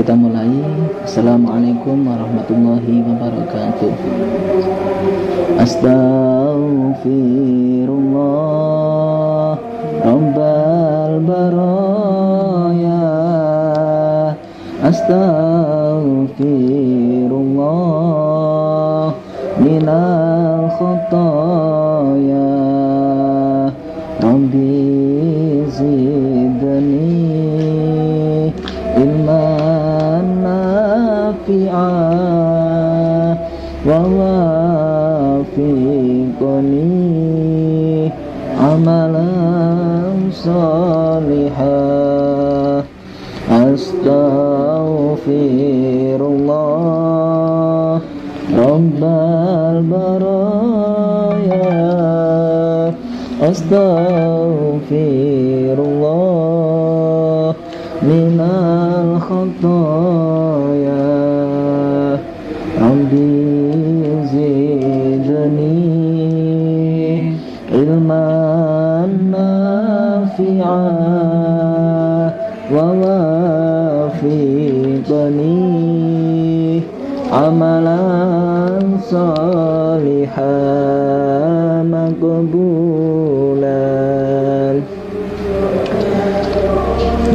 kita mulai. Assalamualaikum warahmatullahi wabarakatuh. Astaghfirullah Rabbal baraya Astaghfirullah minal khataya wafiqni amalan salihah astaghfirullah rabbal baraya astaghfirullah minal khataya nafi'a wa wafiqni amalan salihah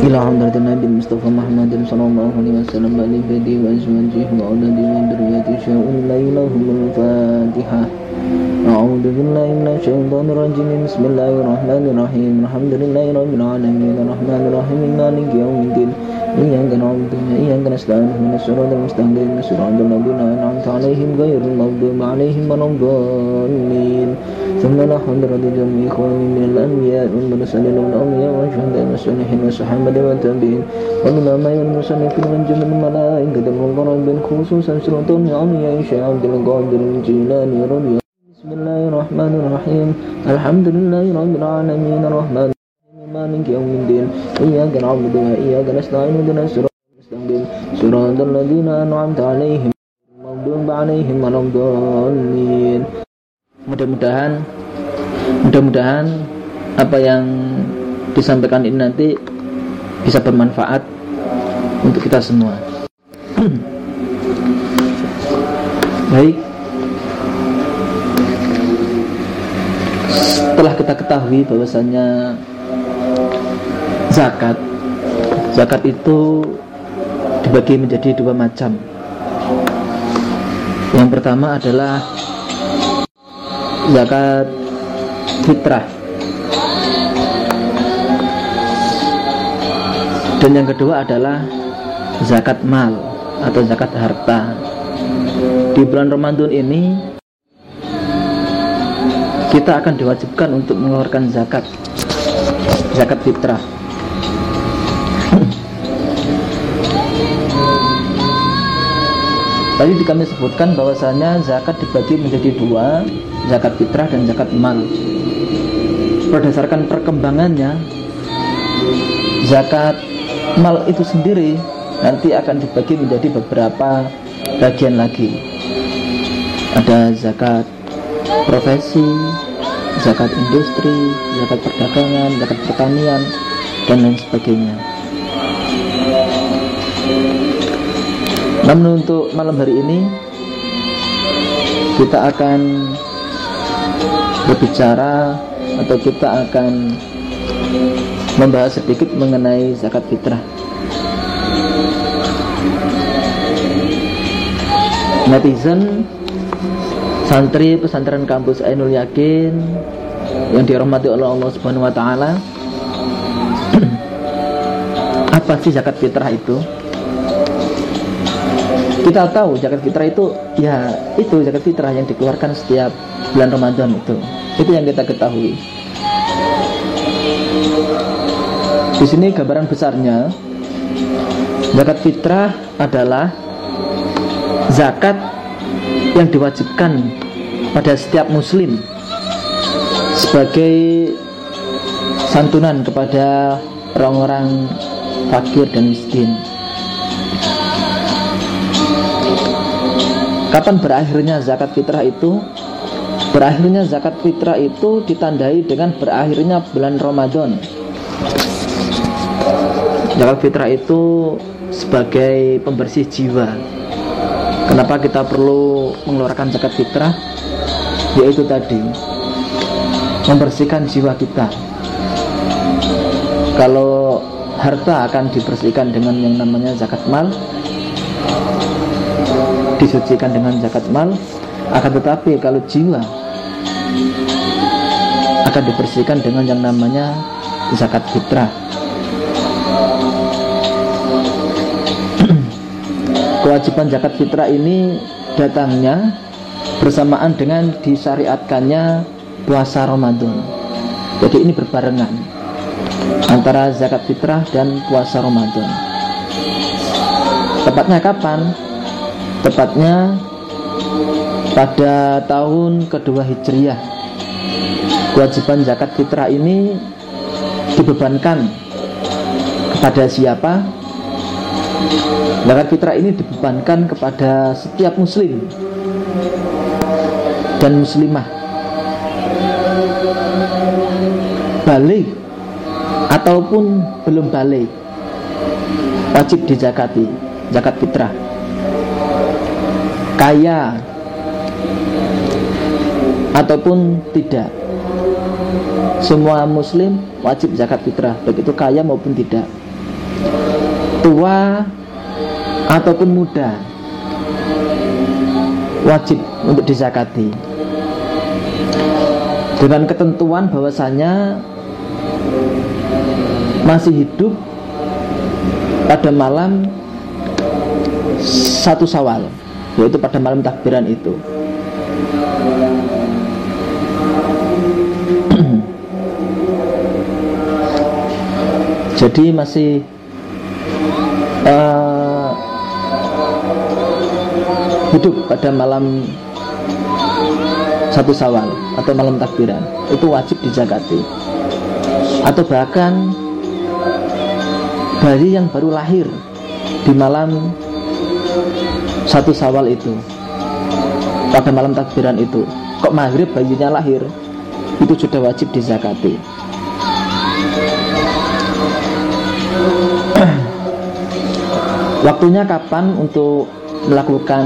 إلى حضرة النبي المصطفى محمد صلى الله عليه وسلم وآل بيته وأزواجه وأولاده وذريته شاء لا لهم الفاتحة. أعوذ بالله من الشيطان الرجيم. بسم الله الرحمن الرحيم. الحمد لله رب العالمين. الرحمن الرحيم. مالك يوم الدين. إياك نعبد وإياك نستعين. اهدنا الصراط المستقيم. صراط الذين أنعمت عليهم غير المغضوب عليهم ولا الضالين. ثم لا حضرة جميع إخواني من الأنبياء والمرسلين والأولياء والشهداء والصالحين والصحابة والتابعين. والعلماء والمصنفين من جميع الملائكة والمقربين خصوصا سلطان العليا شيخ عبد القادر الجيلاني رضي بسم الله الرحمن الرحيم. الحمد لله رب العالمين الرحمن الرحيم مالك يوم الدين. إياك نعبد وإياك نستعين اهدنا الصراط المستقيم. صراط الذين أنعمت عليهم المغضوب عليهم ولا الضالين. Mudah-mudahan mudah-mudahan apa yang disampaikan ini nanti bisa bermanfaat untuk kita semua. Baik. Setelah kita ketahui bahwasanya zakat zakat itu dibagi menjadi dua macam. Yang pertama adalah zakat fitrah. Dan yang kedua adalah zakat mal atau zakat harta. Di bulan Ramadan ini kita akan diwajibkan untuk mengeluarkan zakat zakat fitrah. Tadi kami sebutkan bahwasanya zakat dibagi menjadi dua, zakat fitrah dan zakat mal. Berdasarkan perkembangannya, zakat mal itu sendiri nanti akan dibagi menjadi beberapa bagian lagi. Ada zakat profesi, zakat industri, zakat perdagangan, zakat pertanian, dan lain sebagainya. Namun untuk malam hari ini kita akan berbicara atau kita akan membahas sedikit mengenai zakat fitrah. Netizen santri pesantren kampus Ainul Yakin yang dirahmati oleh Allah Subhanahu wa taala. Apa sih zakat fitrah itu? Kita tahu zakat fitrah itu ya itu zakat fitrah yang dikeluarkan setiap bulan Ramadan itu. Itu yang kita ketahui. Di sini gambaran besarnya zakat fitrah adalah zakat yang diwajibkan pada setiap muslim sebagai santunan kepada orang-orang fakir dan miskin. Kapan berakhirnya zakat fitrah itu? Berakhirnya zakat fitrah itu ditandai dengan berakhirnya bulan Ramadan. Zakat fitrah itu sebagai pembersih jiwa. Kenapa kita perlu mengeluarkan zakat fitrah? Yaitu tadi membersihkan jiwa kita. Kalau harta akan dibersihkan dengan yang namanya zakat mal, disucikan dengan zakat mal, akan tetapi kalau jiwa akan dibersihkan dengan yang namanya zakat fitrah. Kewajiban zakat fitrah ini datangnya bersamaan dengan disyariatkannya puasa Ramadan. Jadi ini berbarengan antara zakat fitrah dan puasa Ramadan. Tepatnya kapan? Tepatnya pada tahun kedua Hijriah. Kewajiban zakat fitrah ini dibebankan kepada siapa? Zakat fitrah ini dibebankan kepada setiap muslim dan muslimah balik ataupun belum balik wajib dijakati zakat fitrah kaya ataupun tidak. Semua muslim wajib zakat fitrah baik itu kaya maupun tidak. Tua ataupun muda wajib untuk dizakati. Dengan ketentuan bahwasanya masih hidup pada malam satu sawal yaitu pada malam takbiran itu. Jadi masih uh, hidup pada malam satu sawal atau malam takbiran. Itu wajib dijakati atau bahkan bayi yang baru lahir di malam satu sawal itu. Pada malam takbiran itu. Kok maghrib bayinya lahir? Itu sudah wajib dizakati. Waktunya kapan untuk melakukan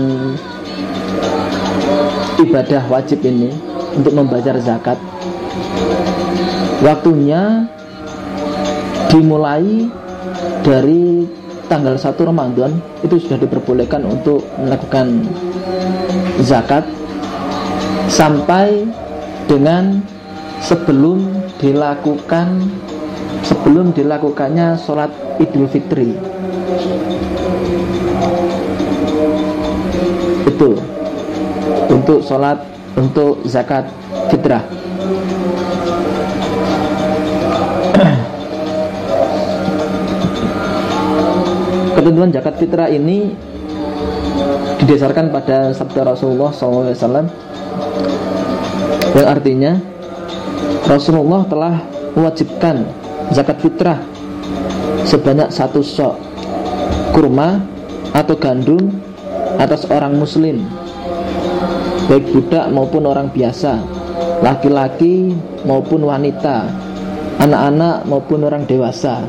ibadah wajib ini? Untuk membayar zakat? Waktunya dimulai dari tanggal 1 Ramadan itu sudah diperbolehkan untuk melakukan zakat sampai dengan sebelum dilakukan sebelum dilakukannya sholat Idul Fitri. Itu untuk sholat untuk zakat fitrah ketentuan zakat fitrah ini didasarkan pada sabda Rasulullah SAW yang artinya Rasulullah telah mewajibkan zakat fitrah sebanyak satu sok kurma atau gandum atas orang muslim baik budak maupun orang biasa laki-laki maupun wanita anak-anak maupun orang dewasa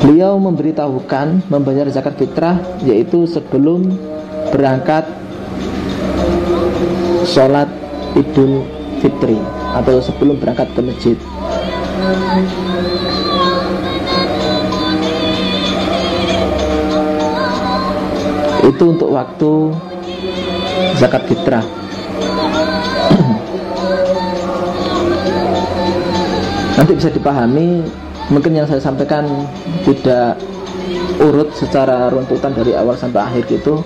Beliau memberitahukan membayar zakat fitrah yaitu sebelum berangkat sholat idul fitri atau sebelum berangkat ke masjid. Itu untuk waktu zakat fitrah. Nanti bisa dipahami mungkin yang saya sampaikan tidak urut secara runtutan dari awal sampai akhir gitu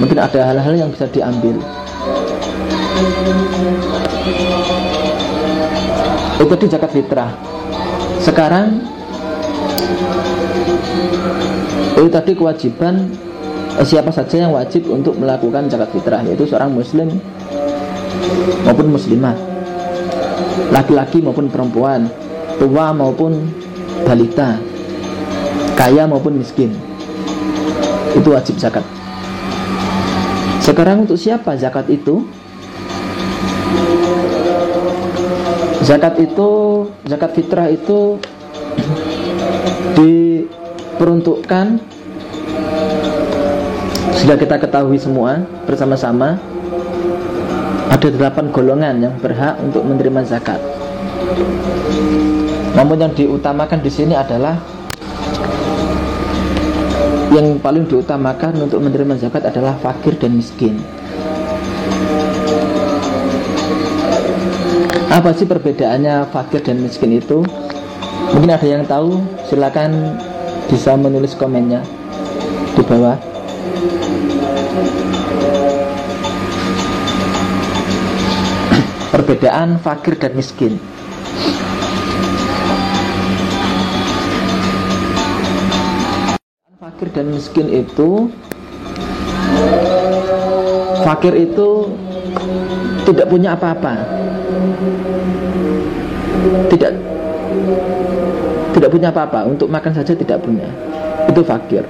mungkin ada hal-hal yang bisa diambil. Itu di zakat fitrah. Sekarang itu tadi kewajiban eh, siapa saja yang wajib untuk melakukan zakat fitrah yaitu seorang muslim maupun muslimah. Laki-laki maupun perempuan tua maupun balita kaya maupun miskin. Itu wajib zakat. Sekarang untuk siapa zakat itu? Zakat itu zakat fitrah itu diperuntukkan sudah kita ketahui semua bersama-sama. Ada delapan golongan yang berhak untuk menerima zakat. Namun yang diutamakan di sini adalah yang paling diutamakan untuk menerima zakat adalah fakir dan miskin. Apa sih perbedaannya fakir dan miskin itu? Mungkin ada yang tahu, silakan bisa menulis komennya di bawah. Perbedaan fakir dan miskin. Fakir dan miskin itu fakir itu tidak punya apa-apa. Tidak tidak punya apa-apa untuk makan saja tidak punya. Itu fakir.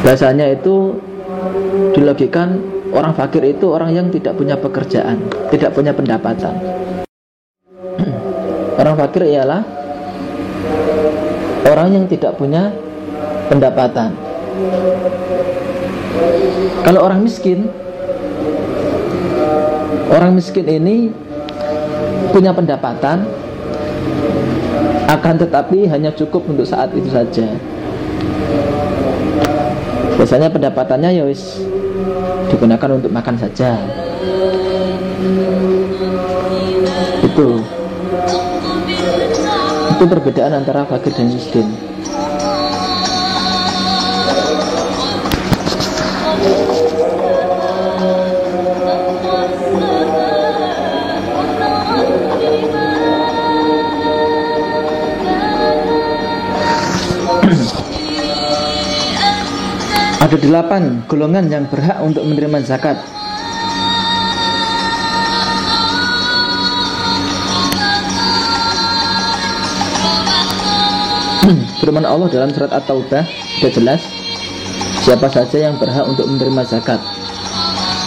Bahasanya itu dilogikan orang fakir itu orang yang tidak punya pekerjaan tidak punya pendapatan. Orang fakir ialah orang yang tidak punya pendapatan. Kalau orang miskin orang miskin ini punya pendapatan akan tetapi hanya cukup untuk saat itu saja. Biasanya pendapatannya ya wis digunakan untuk makan saja. Itu. Itu perbedaan antara fakir dan miskin Ada delapan golongan yang berhak untuk menerima zakat. Firman Allah dalam surat At-Taubah sudah jelas siapa saja yang berhak untuk menerima zakat.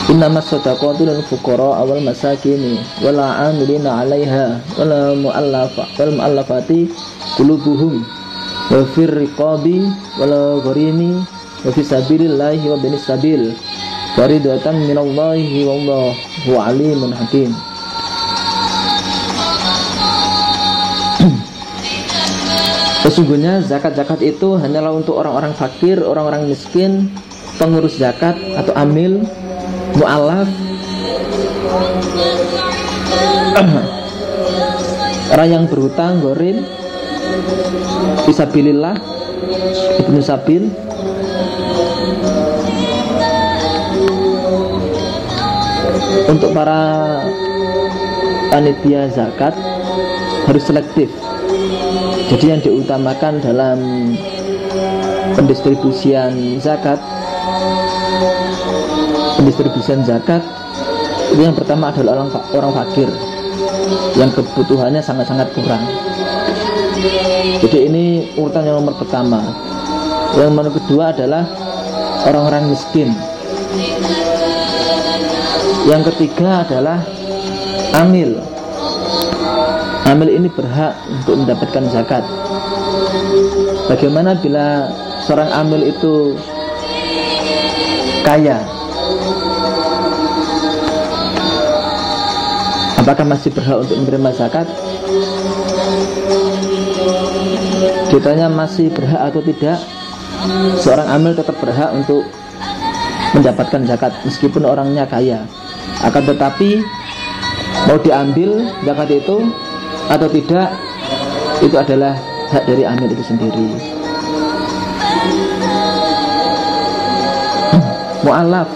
Innamas sadaqatu lil fuqara awal masakini wal 'amilina 'alaiha wal mu'allafa wal mu'allafati qulubuhum wa fir riqabi wal gharimi wa fi sabilillahi wa binis sabil. Faridatan minallahi wallahu alimun hakim. Sesungguhnya zakat-zakat itu hanyalah untuk orang-orang fakir, orang-orang miskin, pengurus zakat atau amil, mu'alaf, orang yang berhutang, gorin, fisabilillah, ibnu sabil, untuk para panitia zakat harus selektif. Jadi yang diutamakan dalam pendistribusian zakat pendistribusian zakat itu yang pertama adalah orang, orang fakir yang kebutuhannya sangat-sangat kurang. Jadi ini urutan yang nomor pertama. Yang nomor kedua adalah orang-orang miskin yang ketiga adalah amil. Amil ini berhak untuk mendapatkan zakat. Bagaimana bila seorang amil itu kaya? Apakah masih berhak untuk menerima zakat? Ditanya masih berhak atau tidak seorang amil tetap berhak untuk mendapatkan zakat meskipun orangnya kaya. Akan tetapi mau diambil zakat itu atau tidak itu adalah hak dari amil itu sendiri. Mu'alaf.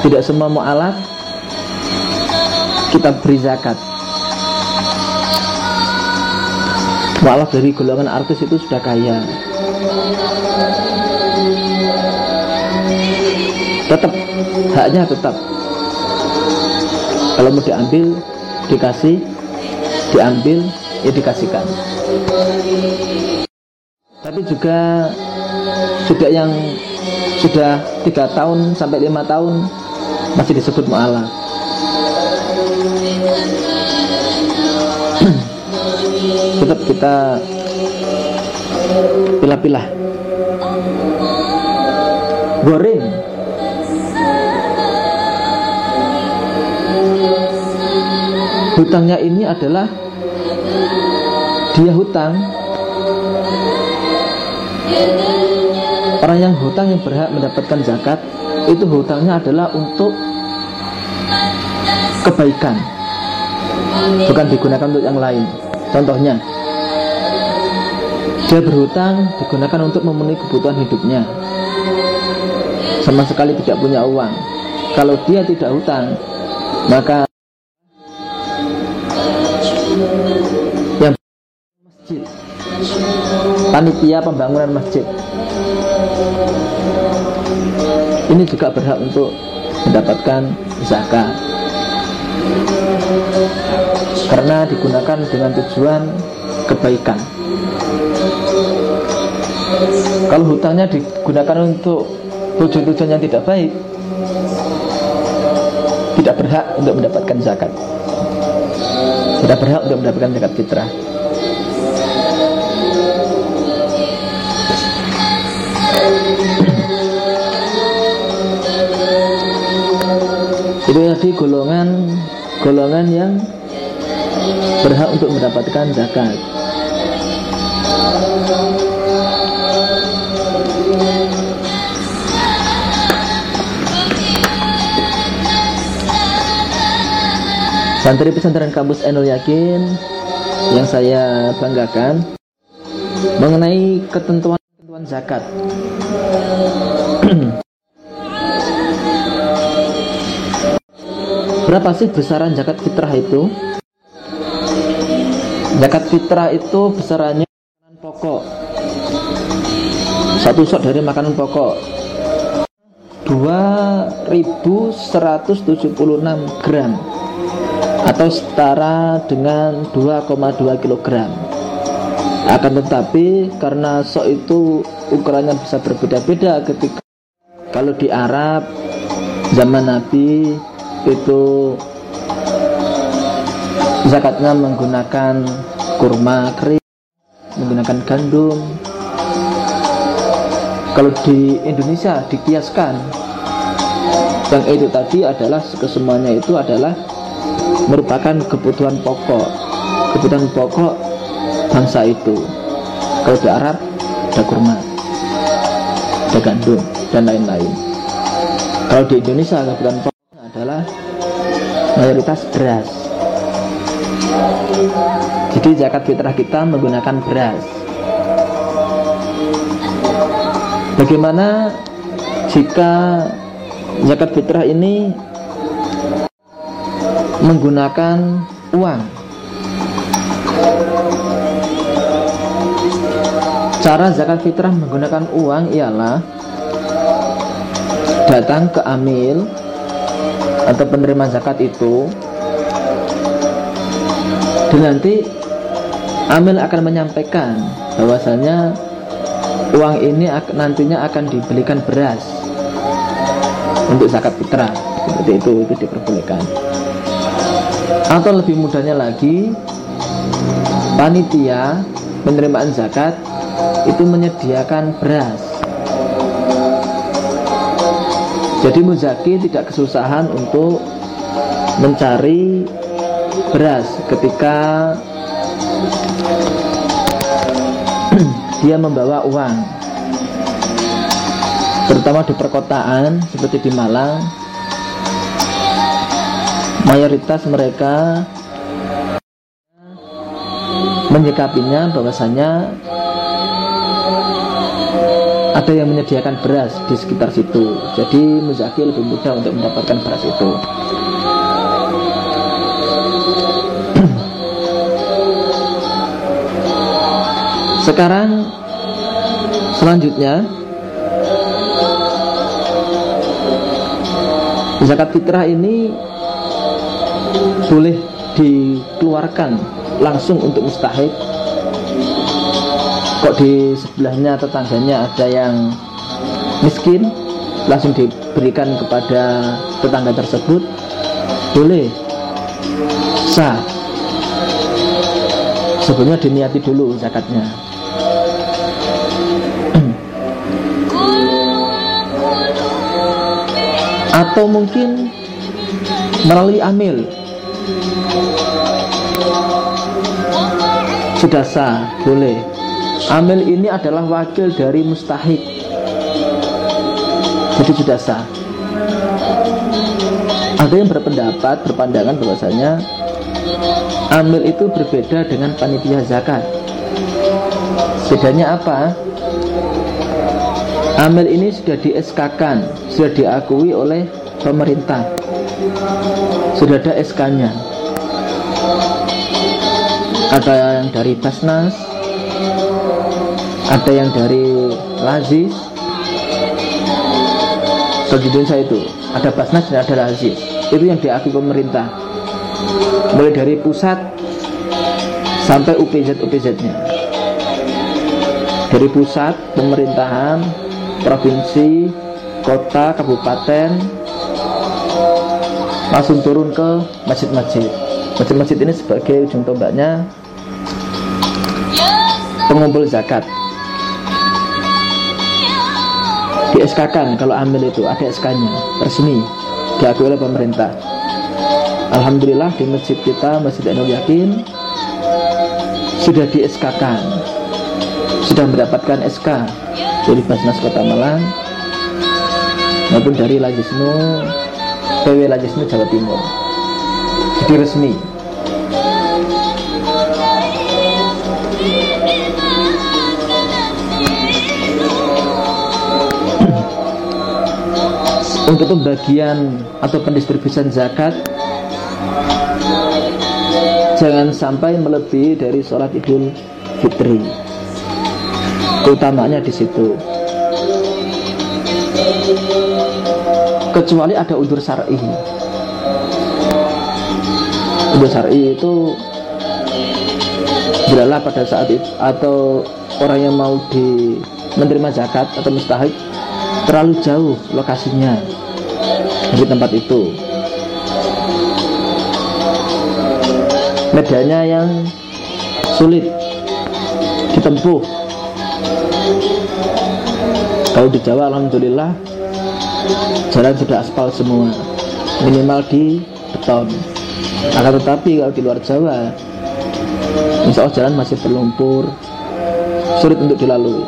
Tidak semua mu'alaf kita beri zakat. Mu'alaf dari golongan artis itu sudah kaya tetap haknya tetap. Kalau mau diambil dikasih diambil ya dikasihkan. Tapi juga juga yang sudah tiga tahun sampai lima tahun masih disebut mu'ala. Tetap kita pilah-pilah. Goreng hutangnya ini adalah dia hutang. Orang yang hutang yang berhak mendapatkan zakat itu hutangnya adalah untuk kebaikan. Bukan digunakan untuk yang lain. Contohnya dia berhutang digunakan untuk memenuhi kebutuhan hidupnya. Sama sekali tidak punya uang. Kalau dia tidak hutang maka panitia pembangunan masjid. Ini juga berhak untuk mendapatkan zakat. Karena digunakan dengan tujuan kebaikan. Kalau hutangnya digunakan untuk tujuan-tujuan yang tidak baik tidak berhak untuk mendapatkan zakat. Tidak berhak untuk mendapatkan zakat fitrah itu tadi golongan golongan yang berhak untuk mendapatkan zakat Santri pesantren kampus Enul Yakin yang saya banggakan mengenai ketentuan-ketentuan zakat. Berapa sih besaran zakat fitrah itu? Zakat fitrah itu besarannya makanan pokok. Satu sok dari makanan pokok 2176 gram atau setara dengan 2,2 kg akan tetapi karena sok itu ukurannya bisa berbeda-beda ketika kalau di Arab zaman Nabi itu zakatnya menggunakan kurma kering menggunakan gandum. Kalau di Indonesia dikiaskan yang itu tadi adalah kesemuanya itu adalah merupakan kebutuhan pokok. Kebutuhan pokok bangsa itu. Kalau di Arab ada kurma ada gandum dan lain-lain. Kalau di Indonesia kebutuhan pokok mayoritas beras jadi zakat fitrah kita menggunakan beras bagaimana jika zakat fitrah ini menggunakan uang. Cara zakat fitrah menggunakan uang ialah datang ke amil atau penerima zakat itu dan nanti amil akan menyampaikan bahwasanya uang ini nantinya akan dibelikan beras untuk zakat fitrah. Seperti itu itu diperbolehkan. Atau lebih mudahnya lagi panitia penerimaan zakat itu menyediakan beras jadi muzaki tidak kesusahan untuk mencari beras ketika dia membawa uang. Terutama di perkotaan seperti di Malang mayoritas mereka menyikapinya bahwasanya ada yang menyediakan beras di sekitar situ. Jadi muzaki lebih mudah untuk mendapatkan beras itu. Sekarang selanjutnya zakat fitrah ini boleh dikeluarkan langsung untuk mustahik kok di sebelahnya tetangganya ada yang miskin langsung diberikan kepada tetangga tersebut. Boleh. Sah. Sebelumnya diniati dulu zakatnya. Atau mungkin melalui amil sudah sah. Boleh amil ini adalah wakil dari mustahik. Jadi sudah sah. Ada yang berpendapat berpandangan bahwasanya amil itu berbeda dengan panitia zakat. Bedanya apa? Amil ini sudah di SK-kan sudah diakui oleh pemerintah. Sudah ada SK-nya ada yang dari Basnas ada yang dari Lazis selanjutnya saya itu ada Basnas dan ada Lazis itu yang diakui pemerintah mulai dari pusat sampai UPZ UPZ nya dari pusat pemerintahan provinsi, kota, kabupaten langsung turun ke masjid-masjid. Masjid-masjid ini sebagai ujung tombaknya pengumpul zakat. Di SK kan kalau ambil itu ada SK-nya resmi diakui oleh pemerintah. Alhamdulillah di masjid kita Masjid Ainul Yakin sudah di SK kan sudah mendapatkan SK dari Basnas Kota Malang maupun dari Lajisnu PW Lajisnu Jawa Timur jadi resmi untuk pembagian atau pendistribusian zakat jangan sampai melebihi dari sholat idul fitri. Utamanya di situ. Kecuali ada udur syar'i. Udur syar'i itu bila pada saat itu atau orang yang mau di menerima zakat atau mustahik terlalu jauh lokasinya dari tempat itu. Medannya yang sulit ditempuh. Kalau di Jawa Alhamdulillah jalan sudah aspal semua minimal di beton. Akan tetapi kalau di luar Jawa insya Allah jalan masih berlumpur sulit untuk dilalui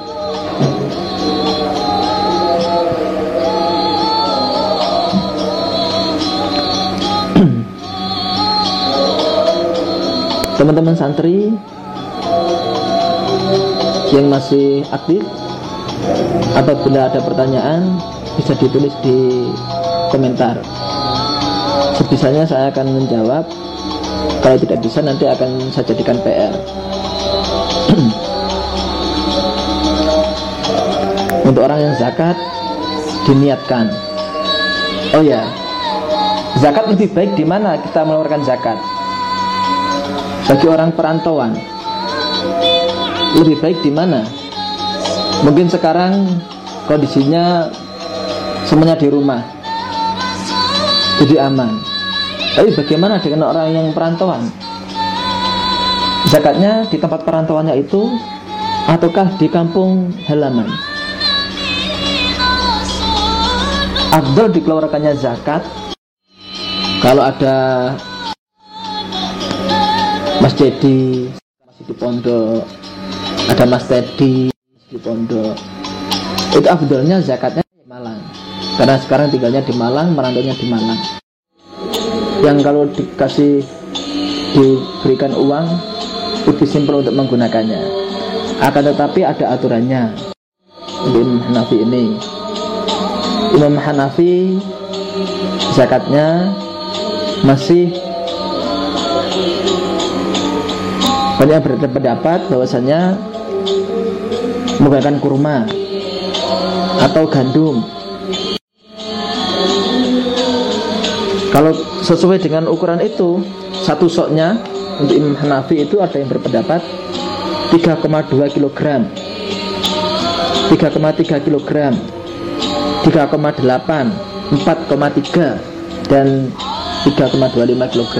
teman-teman santri yang masih aktif apabila ada pertanyaan bisa ditulis di komentar. Sebisanya saya akan menjawab. Kalau tidak bisa nanti akan saya jadikan PR untuk orang yang zakat diniatkan. Oh ya zakat lebih baik di mana kita mengeluarkan zakat bagi orang perantauan. Lebih baik di mana? Mungkin sekarang kondisinya semuanya di rumah. Jadi aman. Tapi bagaimana dengan orang yang perantauan? Zakatnya di tempat perantauannya itu ataukah di kampung halaman? Abdul dikeluarkannya zakat. Kalau ada Mas Dedi masih di pondok ada Mas Teddy di pondok. Itu afdolnya zakatnya di Malang. Karena sekarang tinggalnya di Malang merantaunya di Malang. Yang kalau dikasih diberikan uang lebih simpel untuk menggunakannya. Akan tetapi ada aturannya. Imam Hanafi ini. Imam Hanafi zakatnya masih banyak berpendapat bahwasanya menggunakan kurma atau gandum. Kalau sesuai dengan ukuran itu satu soknya untuk Imam Hanafi itu ada yang berpendapat 3,2 kg 3,3 kg 3,8 4,3 dan 3,25 kg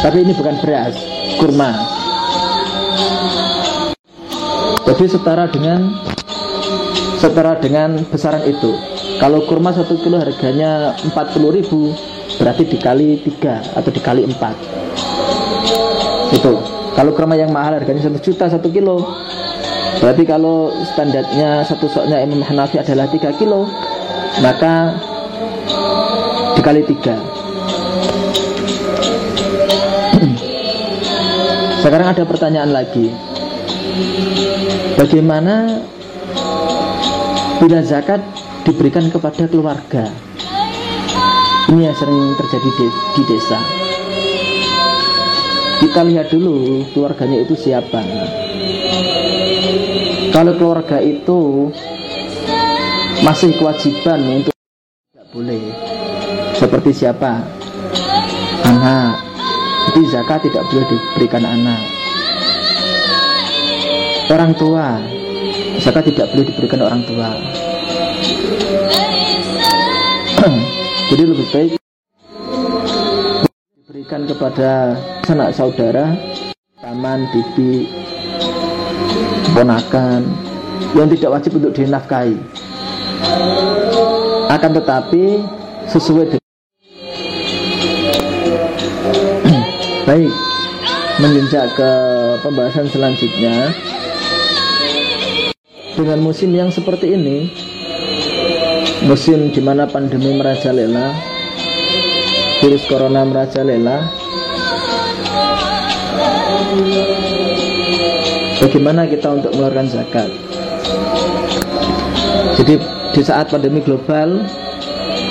tapi ini bukan beras kurma jadi setara dengan setara dengan besaran itu. Kalau kurma satu kilo harganya 40 ribu berarti dikali 3 atau dikali 4 itu. Kalau kurma yang mahal harganya satu juta satu kilo. Berarti kalau standarnya satu soknya Imam Hanafi adalah 3 kilo maka dikali 3 Sekarang ada pertanyaan lagi Bagaimana bila zakat diberikan kepada keluarga? Ini yang sering terjadi di, di desa. Kita lihat dulu keluarganya itu siapa. Kalau keluarga itu masih kewajiban untuk tidak boleh. Seperti siapa? Anak. Jadi zakat tidak boleh diberikan anak. Orang tua, zakat tidak boleh diberikan orang tua. Jadi lebih baik diberikan kepada sanak saudara, paman, bibi, ponakan yang tidak wajib untuk dinafkahi. Akan tetapi sesuai dengan Baik, menjejak ke pembahasan selanjutnya dengan musim yang seperti ini, musim di mana pandemi merajalela, virus corona merajalela, bagaimana kita untuk mengeluarkan zakat? Jadi di saat pandemi global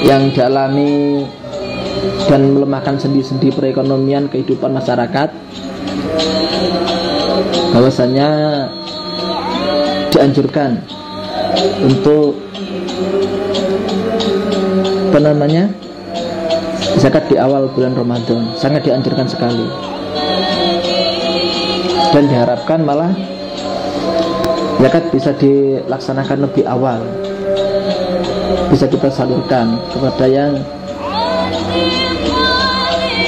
yang dialami dan melemahkan sendi-sendi perekonomian kehidupan masyarakat bahwasanya dianjurkan untuk apa namanya zakat di awal bulan Ramadan. Sangat dianjurkan sekali. Dan diharapkan malah zakat bisa dilaksanakan lebih awal. Bisa kita salurkan kepada yang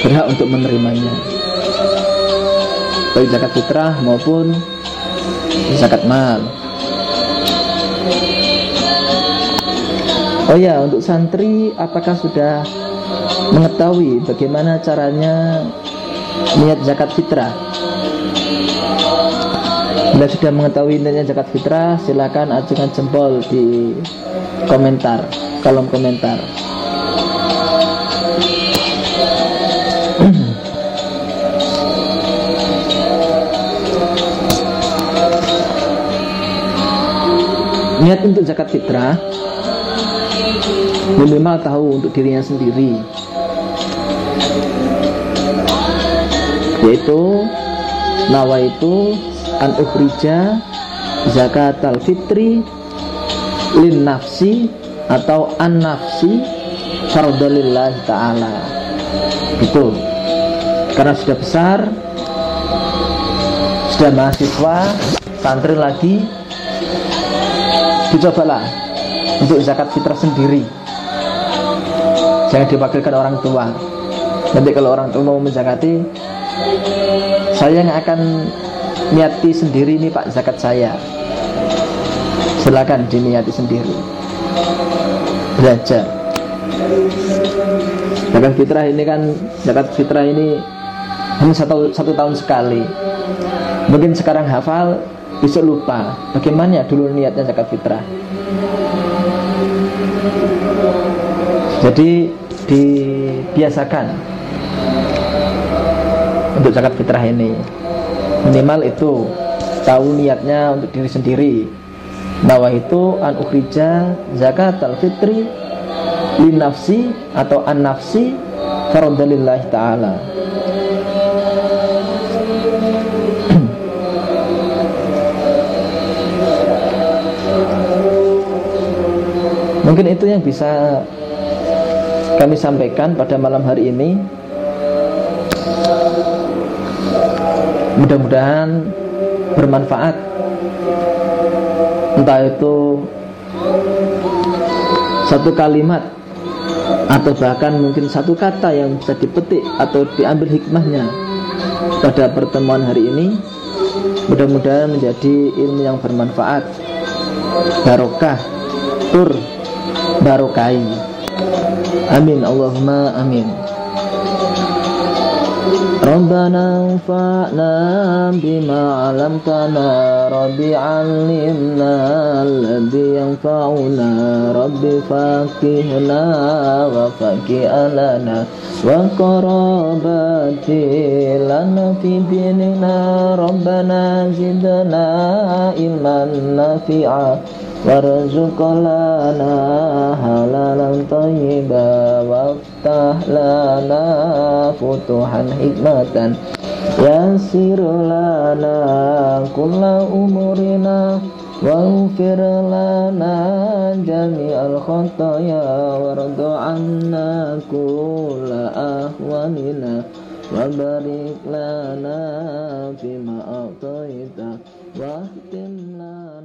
berhak untuk menerimanya. Baik zakat fitrah maupun zakat mal oh ya untuk santri apakah sudah mengetahui bagaimana caranya niat zakat fitrah? Bila sudah mengetahui niatnya zakat fitrah silakan ajukan jempol di komentar kolom komentar. Niat untuk zakat fitrah minimal tahu untuk dirinya sendiri. Yaitu nawa itu an ukhrija zakat al fitri lin nafsi atau an nafsi fardalillah ta'ala. Itu karena sudah besar sudah mahasiswa santri lagi dicobalah untuk zakat fitrah sendiri jangan diwakilkan orang tua. Nanti kalau orang tua mau menzakati saya yang akan niati sendiri nih pak zakat saya. Silakan diniati sendiri. Belajar. Zakat fitrah ini kan zakat fitrah ini hanya satu, satu tahun sekali. Mungkin sekarang hafal besok lupa. Bagaimana dulu niatnya zakat fitrah jadi dibiasakan untuk zakat fitrah ini. Minimal itu tahu niatnya untuk diri sendiri. Bahwa itu an ukhrija zakat al fitri li nafsi atau an nafsi faradalillahi ta'ala. Mungkin itu yang bisa kami sampaikan pada malam hari ini. Mudah-mudahan bermanfaat. Entah itu satu kalimat atau bahkan mungkin satu kata yang bisa dipetik atau diambil hikmahnya pada pertemuan hari ini mudah-mudahan menjadi ilmu yang bermanfaat barokah tur barokai Amin Allahumma amin. Rabbana fa'na bima 'alamtana Rabbi 'allimna alladhi yanfa'una Rabbi faqihna wa faqihalana wa qarabati lana fi dinina. Rabbana zidna ilman nafi'a لنا حلالا طيبا وافتح لنا فتوحا حكمة يسر لنا كل أمورنا واغفر لنا جميع الخطايا وارض عنا كل أهوالنا وبارك لنا فيما أعطيت واختم لنا